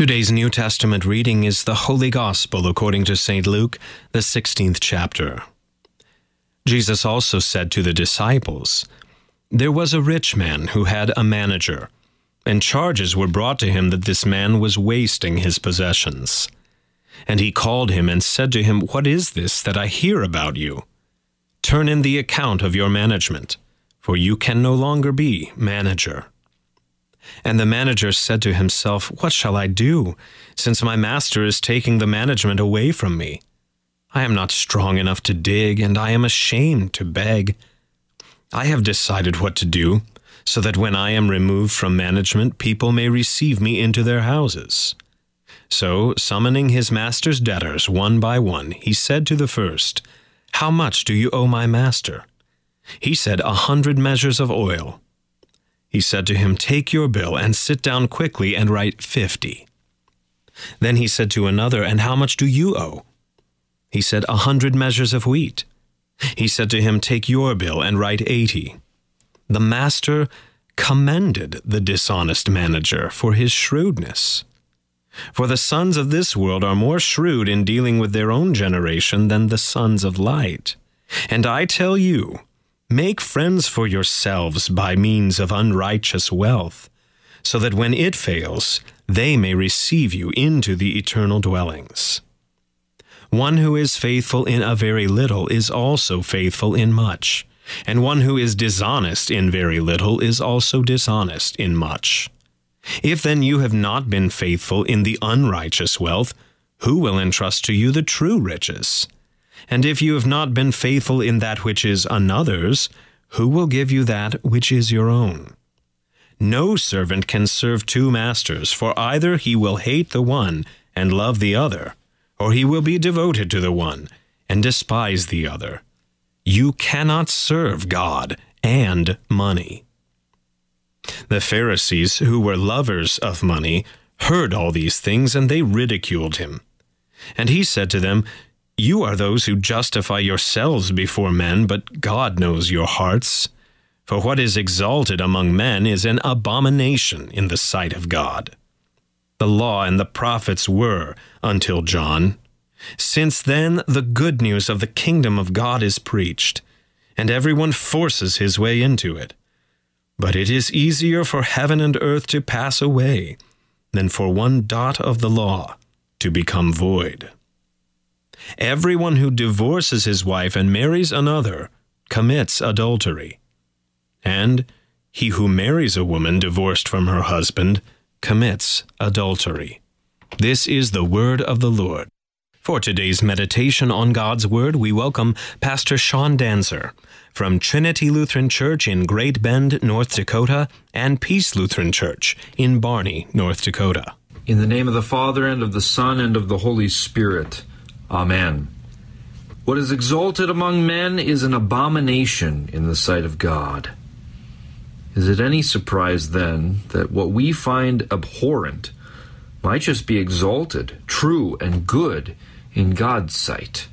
Today's New Testament reading is the Holy Gospel according to St. Luke, the 16th chapter. Jesus also said to the disciples, There was a rich man who had a manager, and charges were brought to him that this man was wasting his possessions. And he called him and said to him, What is this that I hear about you? Turn in the account of your management, for you can no longer be manager. And the manager said to himself, What shall I do, since my master is taking the management away from me? I am not strong enough to dig, and I am ashamed to beg. I have decided what to do, so that when I am removed from management, people may receive me into their houses. So, summoning his master's debtors one by one, he said to the first, How much do you owe my master? He said, A hundred measures of oil. He said to him, Take your bill and sit down quickly and write fifty. Then he said to another, And how much do you owe? He said, A hundred measures of wheat. He said to him, Take your bill and write eighty. The master commended the dishonest manager for his shrewdness. For the sons of this world are more shrewd in dealing with their own generation than the sons of light. And I tell you, make friends for yourselves by means of unrighteous wealth, so that when it fails, they may receive you into the eternal dwellings. One who is faithful in a very little is also faithful in much, and one who is dishonest in very little is also dishonest in much. If then you have not been faithful in the unrighteous wealth, who will entrust to you the true riches? And if you have not been faithful in that which is another's, who will give you that which is your own? No servant can serve two masters, for either he will hate the one and love the other or he will be devoted to the one and despise the other. You cannot serve God and money. The Pharisees, who were lovers of money, heard all these things, and they ridiculed him. And he said to them, You are those who justify yourselves before men, but God knows your hearts. For what is exalted among men is an abomination in the sight of God the law and the prophets were until John. Since then, the good news of the kingdom of God is preached, and everyone forces his way into it. But it is easier for heaven and earth to pass away than for one dot of the law to become void. Everyone who divorces his wife and marries another commits adultery. And he who marries a woman divorced from her husband commits adultery. This is the word of the Lord. For today's meditation on God's Word, we welcome Pastor Sean Danzer from Trinity Lutheran Church in Great Bend, North Dakota, and Peace Lutheran Church in Barney, North Dakota. In the name of the Father, and of the Son, and of the Holy Spirit. Amen. What is exalted among men is an abomination in the sight of God. Is it any surprise then that what we find abhorrent might just be exalted, true, and good in God's sight?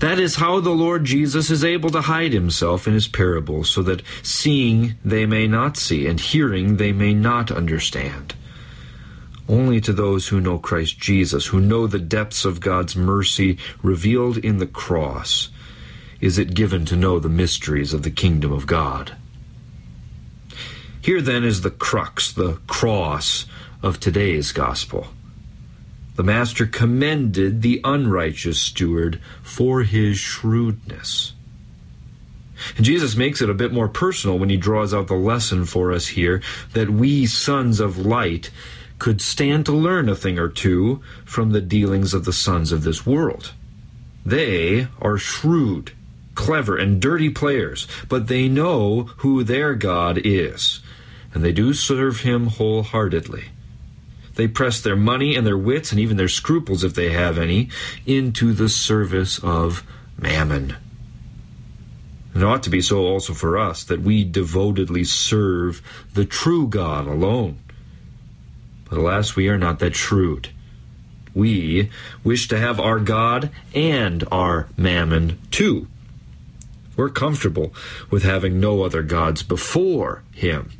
That is how the Lord Jesus is able to hide himself in his parables, so that seeing they may not see, and hearing they may not understand. Only to those who know Christ Jesus, who know the depths of God's mercy revealed in the cross, is it given to know the mysteries of the kingdom of God. Here then is the crux, the cross of today's gospel. The master commended the unrighteous steward for his shrewdness. And Jesus makes it a bit more personal when he draws out the lesson for us here that we sons of light could stand to learn a thing or two from the dealings of the sons of this world. They are shrewd, clever, and dirty players, but they know who their God is and they do serve him wholeheartedly. They press their money and their wits, and even their scruples, if they have any, into the service of mammon. It ought to be so also for us that we devotedly serve the true God alone. But alas, we are not that shrewd. We wish to have our God and our mammon too. We're comfortable with having no other gods before Him.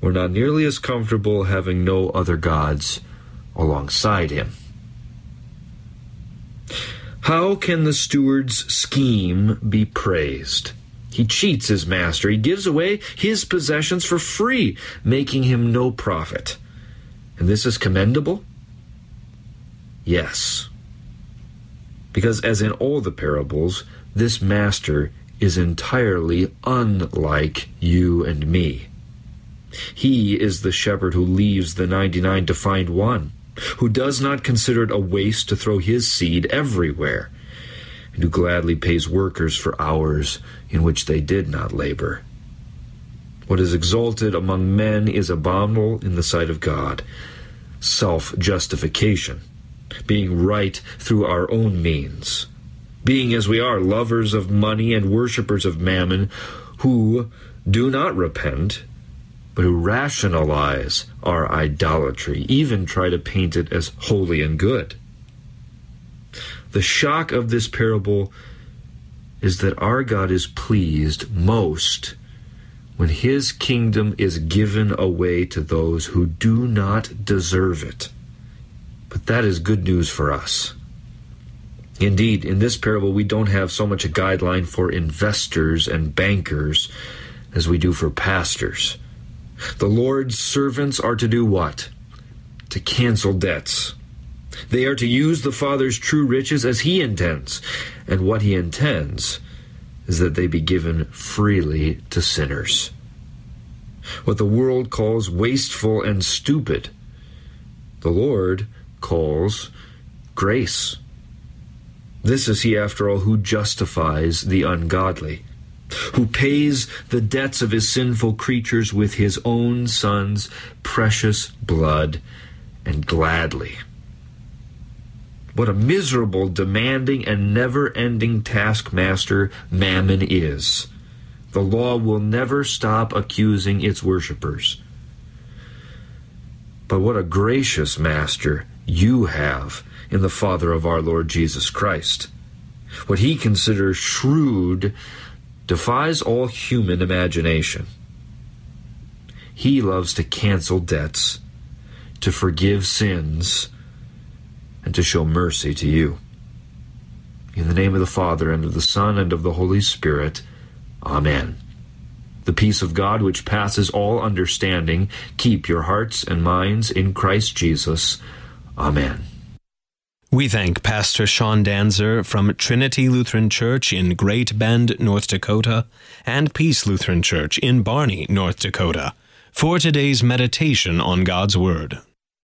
We're not nearly as comfortable having no other gods alongside him. How can the steward's scheme be praised? He cheats his master. He gives away his possessions for free, making him no profit. And this is commendable? Yes. Because, as in all the parables, this master is entirely unlike you and me. He is the shepherd who leaves the 99 to find one, who does not consider it a waste to throw his seed everywhere, and who gladly pays workers for hours in which they did not labor. What is exalted among men is abominable in the sight of God. Self justification, being right through our own means, being as we are lovers of money and worshippers of mammon, who do not repent but who rationalize our idolatry, even try to paint it as holy and good. The shock of this parable is that our God is pleased most when his kingdom is given away to those who do not deserve it. But that is good news for us. Indeed, in this parable, we don't have so much a guideline for investors and bankers as we do for pastors. The Lord's servants are to do what? To cancel debts. They are to use the Father's true riches as He intends. And what He intends is that they be given freely to sinners. What the world calls wasteful and stupid, the Lord calls grace. This is He, after all, who justifies the ungodly who pays the debts of his sinful creatures with his own son's precious blood and gladly. What a miserable, demanding, and never ending taskmaster Mammon is. The law will never stop accusing its worshippers. But what a gracious master you have in the Father of our Lord Jesus Christ. What he considers shrewd defies all human imagination. He loves to cancel debts, to forgive sins, and to show mercy to you. In the name of the Father, and of the Son, and of the Holy Spirit, Amen. The peace of God, which passes all understanding, keep your hearts and minds in Christ Jesus. Amen. We thank Pastor Sean Danzer from Trinity Lutheran Church in Great Bend, North Dakota, and Peace Lutheran Church in Barney, North Dakota, for today's meditation on God's Word.